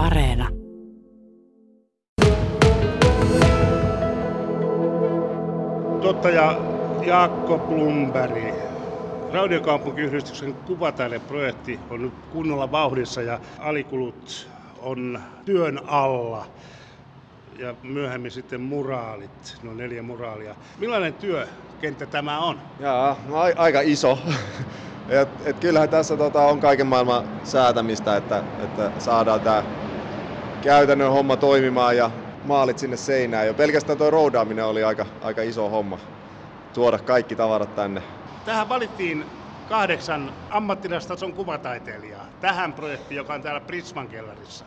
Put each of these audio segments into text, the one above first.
Areena. Tuottaja Jaakko Blumberg. Raudiokaupunkiyhdistyksen kuvataideprojekti on nyt kunnolla vauhdissa ja alikulut on työn alla. Ja myöhemmin sitten muraalit, noin neljä muraalia. Millainen työkenttä tämä on? Jaa, no, a- aika iso. et, et kyllähän tässä tota, on kaiken maailman säätämistä, että, että saadaan tämä käytännön homma toimimaan ja maalit sinne seinään. Jo pelkästään tuo roudaaminen oli aika, aika iso homma. Tuoda kaikki tavarat tänne. Tähän valittiin kahdeksan ammattilaistason kuvataiteilijaa tähän projektiin, joka on täällä Prisman kellarissa.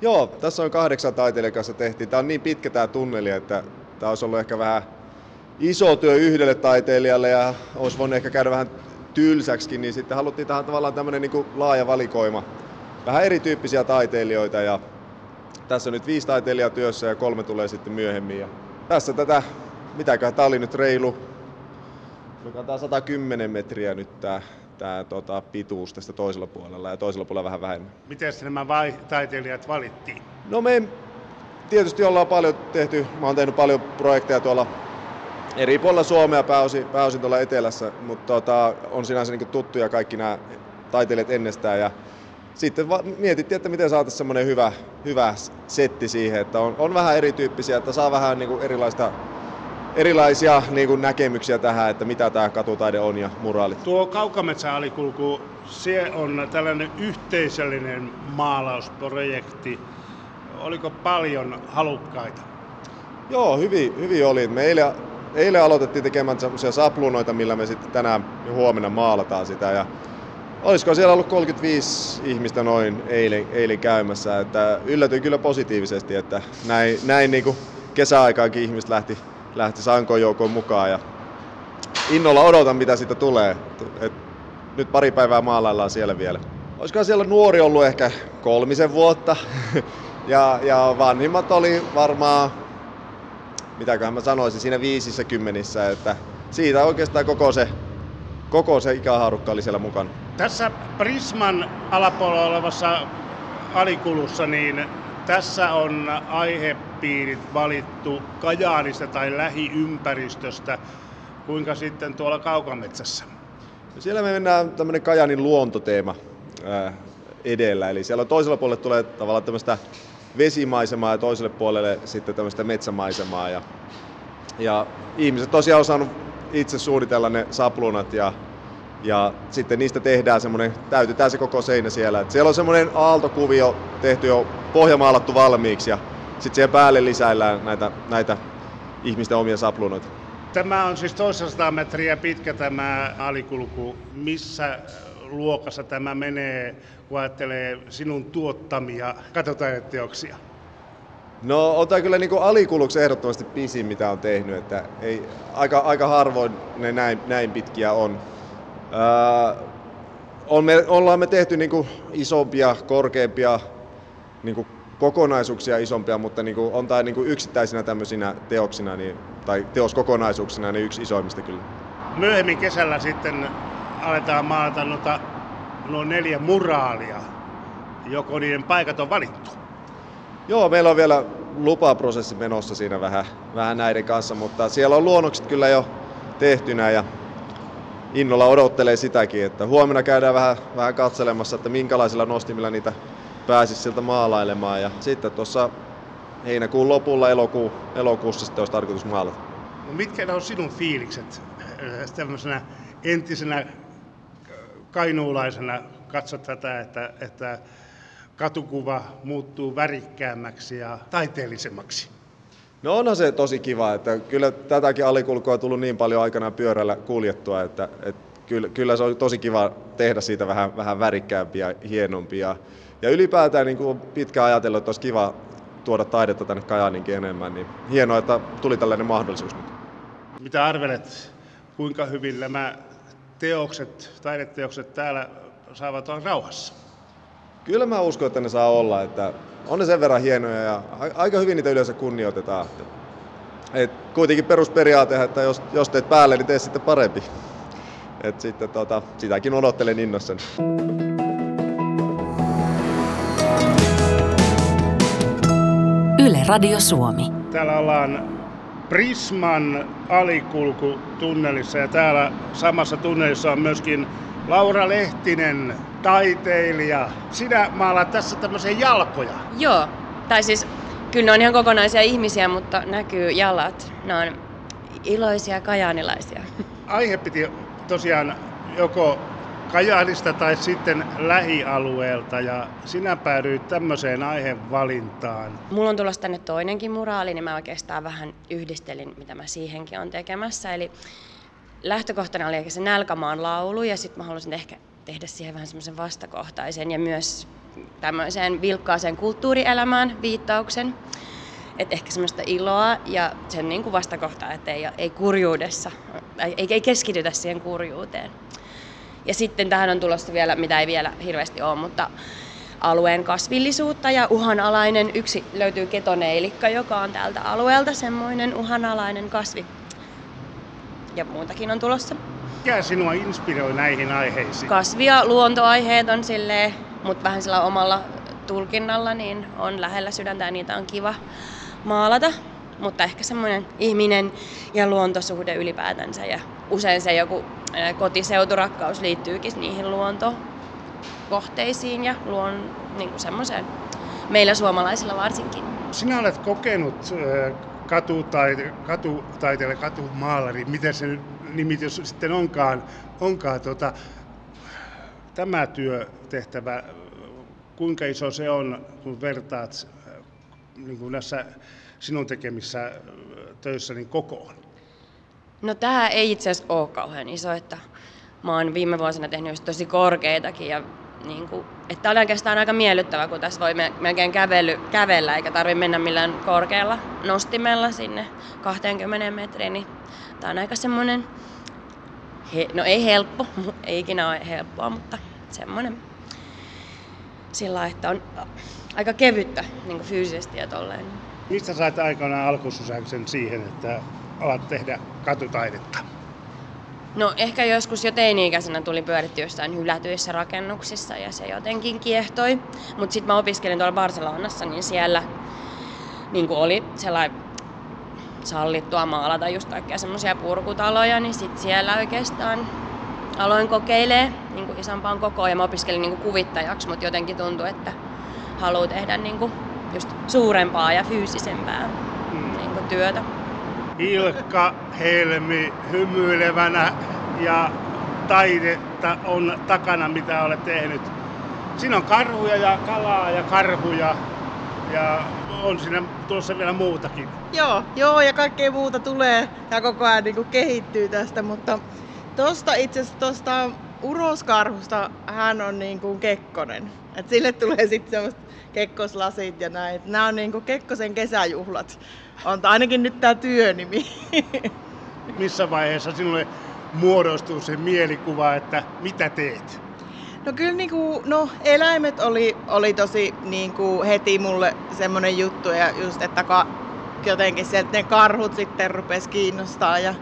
Joo, tässä on kahdeksan taiteilijan kanssa tehtiin. Tämä on niin pitkä tämä tunneli, että tämä olisi ollut ehkä vähän iso työ yhdelle taiteilijalle ja olisi voinut ehkä käydä vähän tylsäksikin, niin sitten haluttiin tähän tavallaan tämmöinen niin laaja valikoima. Vähän erityyppisiä taiteilijoita ja tässä on nyt viisi taiteilijaa työssä ja kolme tulee sitten myöhemmin. Ja tässä tätä, mitäköhän tämä oli nyt reilu, joka tämä 110 metriä nyt tämä, tämä tota, pituus tästä toisella puolella ja toisella puolella vähän vähemmän. Miten nämä vai- taiteilijat valittiin? No me tietysti ollaan paljon tehty, mä oon tehnyt paljon projekteja tuolla eri puolilla Suomea, pääosin, pääosin tuolla etelässä, mutta tota, on sinänsä niin tuttuja kaikki nämä taiteilijat ennestään ja sitten va- mietittiin, että miten saataisiin semmoinen hyvä, hyvä setti siihen, että on, on vähän erityyppisiä, että saa vähän niin kuin erilaista, erilaisia niin kuin näkemyksiä tähän, että mitä tämä katutaide on ja muraalit. Tuo Kaukametsän alikulku, se on tällainen yhteisöllinen maalausprojekti. Oliko paljon halukkaita? Joo, hyvin, hyvin oli. Me eilen, eilen aloitettiin tekemään semmoisia sapluunoita, millä me sitten tänään ja huomenna maalataan sitä. Ja olisiko siellä ollut 35 ihmistä noin eilen, eilen käymässä, että yllätyin kyllä positiivisesti, että näin, näin niin kuin kesäaikaankin ihmiset lähti, lähti sankoon joukkoon mukaan ja innolla odotan mitä siitä tulee. Et nyt pari päivää maalaillaan siellä vielä. Olisiko siellä nuori ollut ehkä kolmisen vuotta ja, ja vanhimmat oli varmaan mitäköhän mä sanoisin, siinä viisissä kymmenissä, että siitä oikeastaan koko se, koko se ikähaarukka oli siellä mukana. Tässä Prisman alapuolella olevassa alikulussa, niin tässä on aihepiirit valittu Kajaanista tai lähiympäristöstä. Kuinka sitten tuolla Kaukametsässä? Siellä me mennään tämmöinen Kajanin luontoteema edellä, eli siellä toisella puolella tulee tavallaan tämmöistä vesimaisemaa ja toiselle puolelle sitten tämmöistä metsämaisemaa. Ja, ja ihmiset tosiaan on saanut itse suunnitella ne sapluunat ja, ja sitten niistä tehdään semmoinen, täytetään se koko seinä siellä. Et siellä on semmoinen aaltokuvio tehty jo pohjamaalattu valmiiksi ja sitten siihen päälle lisäillään näitä, näitä ihmisten omia sapluunoita. Tämä on siis toisaista metriä pitkä tämä alikulku. Missä luokassa tämä menee, kun ajattelee sinun tuottamia katotaideteoksia? No on tämä kyllä niin alikuluksi ehdottomasti pisin, mitä on tehnyt. Että ei, aika, aika harvoin ne näin, näin pitkiä on. On me, ollaan me tehty niin kuin isompia, korkeampia niin kuin kokonaisuuksia isompia, mutta niin kuin on tämä niin kuin yksittäisinä tämmöisinä teoksina niin, tai teoskokonaisuuksina niin yksi isoimmista kyllä. Myöhemmin kesällä sitten aletaan maalata noita, nuo neljä muraalia. Joko niiden paikat on valittu? Joo, meillä on vielä lupaprosessi menossa siinä vähän, vähän näiden kanssa, mutta siellä on luonnokset kyllä jo tehtynä ja innolla odottelee sitäkin, että huomenna käydään vähän, vähän katselemassa, että minkälaisilla nostimilla niitä pääsisi sieltä maalailemaan ja sitten tuossa heinäkuun lopulla elokuu, elokuussa sitten olisi tarkoitus maalata. No mitkä on sinun fiilikset äh, tämmöisenä entisenä kainuulaisena katsot tätä, että, että katukuva muuttuu värikkäämmäksi ja taiteellisemmaksi? No onhan se tosi kiva, että kyllä tätäkin alikulkua on tullut niin paljon aikana pyörällä kuljettua, että, että kyllä, kyllä se on tosi kiva tehdä siitä vähän, vähän värikkäämpiä ja hienompia. Ja ylipäätään niin kuin pitkään ajatellut, että olisi kiva tuoda taidetta tänne Kajaaninkin enemmän, niin hienoa, että tuli tällainen mahdollisuus nyt. Mitä arvelet, kuinka hyvin nämä teokset, taideteokset täällä saavat olla rauhassa? Kyllä mä uskon, että ne saa olla, että on ne sen verran hienoja ja aika hyvin niitä yleensä kunnioitetaan. Et kuitenkin perusperiaate, että jos, jos teet päälle, niin tee sitten parempi. Et sitten tota, sitäkin odottelen innossani. Yle Radio Suomi. Täällä ollaan Prisman alikulkutunnelissa ja täällä samassa tunnelissa on myöskin Laura Lehtinen, taiteilija. Sinä maalaat tässä tämmöisiä jalkoja. Joo, tai siis kyllä ne on ihan kokonaisia ihmisiä, mutta näkyy jalat. Ne on iloisia kajaanilaisia. Aihe piti tosiaan joko Kajaanista tai sitten lähialueelta ja sinä päädyit tämmöiseen aihevalintaan. Mulla on tulossa tänne toinenkin muraali, niin mä oikeastaan vähän yhdistelin, mitä mä siihenkin on tekemässä. Eli lähtökohtana oli ehkä se Nälkämaan laulu ja sitten mä halusin ehkä tehdä siihen vähän semmoisen vastakohtaisen ja myös tämmöiseen vilkkaaseen kulttuurielämään viittauksen. Et ehkä semmoista iloa ja sen niin kuin vastakohtaa, että ei, ei kurjuudessa, ei, ei keskitytä siihen kurjuuteen. Ja sitten tähän on tulossa vielä, mitä ei vielä hirveästi ole, mutta alueen kasvillisuutta ja uhanalainen. Yksi löytyy ketoneilikka, joka on täältä alueelta semmoinen uhanalainen kasvi. Ja muutakin on tulossa. Mikä sinua inspiroi näihin aiheisiin? Kasvi- ja luontoaiheet on silleen, mutta vähän sillä omalla tulkinnalla, niin on lähellä sydäntä ja niitä on kiva maalata. Mutta ehkä semmoinen ihminen ja luontosuhde ylipäätänsä ja usein se joku kotiseuturakkaus liittyykin niihin luontokohteisiin ja luon niin kuin semmoiseen meillä suomalaisilla varsinkin. Sinä olet kokenut katutaite, katutaiteilija, katumaalari, miten se nimitys sitten onkaan, onkaan tota, tämä työtehtävä, kuinka iso se on, kun vertaat niin kuin näissä sinun tekemissä töissä niin kokoon? No tämä ei itse asiassa ole kauhean iso, että mä oon viime vuosina tehnyt tosi korkeitakin ja niin kuin, että oli oikeastaan aika miellyttävä, kun tässä voi melkein kävely, kävellä eikä tarvitse mennä millään korkealla nostimella sinne 20 metriin, niin tämä on aika semmoinen, he, no ei helppo, ei ikinä ole helppoa, mutta semmoinen sillä että on aika kevyttä niin kuin fyysisesti ja tolleen. Mistä sait aikanaan alkusysäyksen siihen, että alat tehdä katutaidetta? No ehkä joskus jo teini-ikäisenä tuli pyöritty jossain hylätyissä rakennuksissa ja se jotenkin kiehtoi. Mutta sitten mä opiskelin tuolla Barcelonassa, niin siellä niin oli sellainen sallittua maalata just kaikkia semmoisia purkutaloja, niin sitten siellä oikeastaan aloin kokeilee niin kuin isompaan kokoon ja mä opiskelin niin kuin kuvittajaksi, mutta jotenkin tuntui, että haluaa tehdä niin kuin just suurempaa ja fyysisempää mm. niin kuin työtä. Ilkka Helmi hymyilevänä ja taidetta on takana, mitä olet tehnyt. Siinä on karhuja ja kalaa ja karhuja ja on siinä tuossa vielä muutakin. Joo, joo ja kaikkea muuta tulee ja koko ajan niin kehittyy tästä, mutta tosta itse asiassa tosta uroskarhusta hän on niin kuin Kekkonen. Et sille tulee sitten semmoista kekkoslasit ja näin. Nämä on niin kuin Kekkosen kesäjuhlat on ainakin nyt tämä työnimi. Missä vaiheessa sinulle muodostuu se mielikuva, että mitä teet? No kyllä niin kuin, no, eläimet oli, oli tosi niin kuin heti mulle semmoinen juttu ja just, että ka, jotenkin se, että ne karhut sitten rupesi kiinnostaa ja,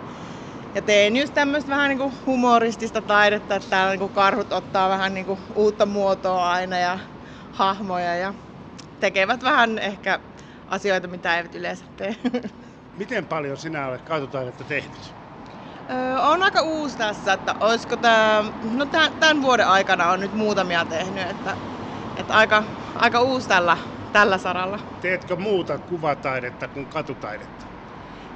ja tein just tämmöistä vähän niin kuin humoristista taidetta, että täällä niin kuin karhut ottaa vähän niin kuin uutta muotoa aina ja hahmoja ja tekevät vähän ehkä asioita, mitä eivät yleensä tee. Miten paljon sinä olet kaatutaidetta tehnyt? Öö, on aika uusi tässä, että olisiko tämä, no tämän vuoden aikana on nyt muutamia tehnyt, että, että aika, aika uusi tällä, tällä saralla. Teetkö muuta kuvataidetta kuin katutaidetta?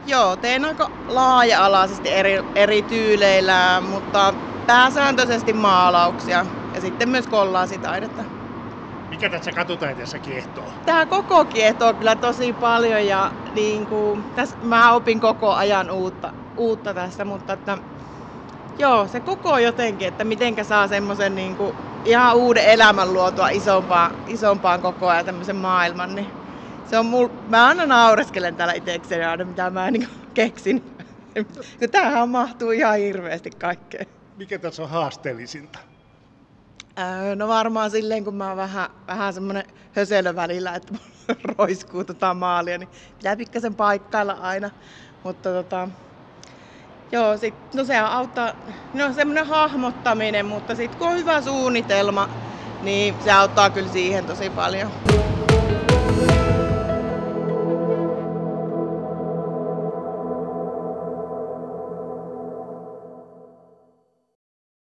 Joo, teen aika laaja-alaisesti eri, eri tyyleillä, mutta pääsääntöisesti maalauksia ja sitten myös kollaasitaidetta. Mikä tässä katutaiteessa kiehtoo? Tämä koko kiehtoo kyllä tosi paljon ja niin kuin, tässä, mä opin koko ajan uutta, uutta tästä, mutta että, joo, se koko jotenkin, että mitenkä saa semmoisen niin kuin, ihan uuden elämän luotua isompaan, isompaan koko ajan tämmöisen maailman, niin se on mul, mä aina naureskelen täällä itsekseni aina, mitä mä niin keksin. Tämähän mahtuu ihan hirveästi kaikkeen. Mikä tässä on haasteellisinta? Öö, no varmaan silleen, kun mä oon vähän, vähän semmonen höselö välillä, että roiskuu tota maalia, niin pitää pikkasen paikkailla aina. Mutta tota, joo, sit, no se auttaa, no semmonen hahmottaminen, mutta sitten kun on hyvä suunnitelma, niin se auttaa kyllä siihen tosi paljon.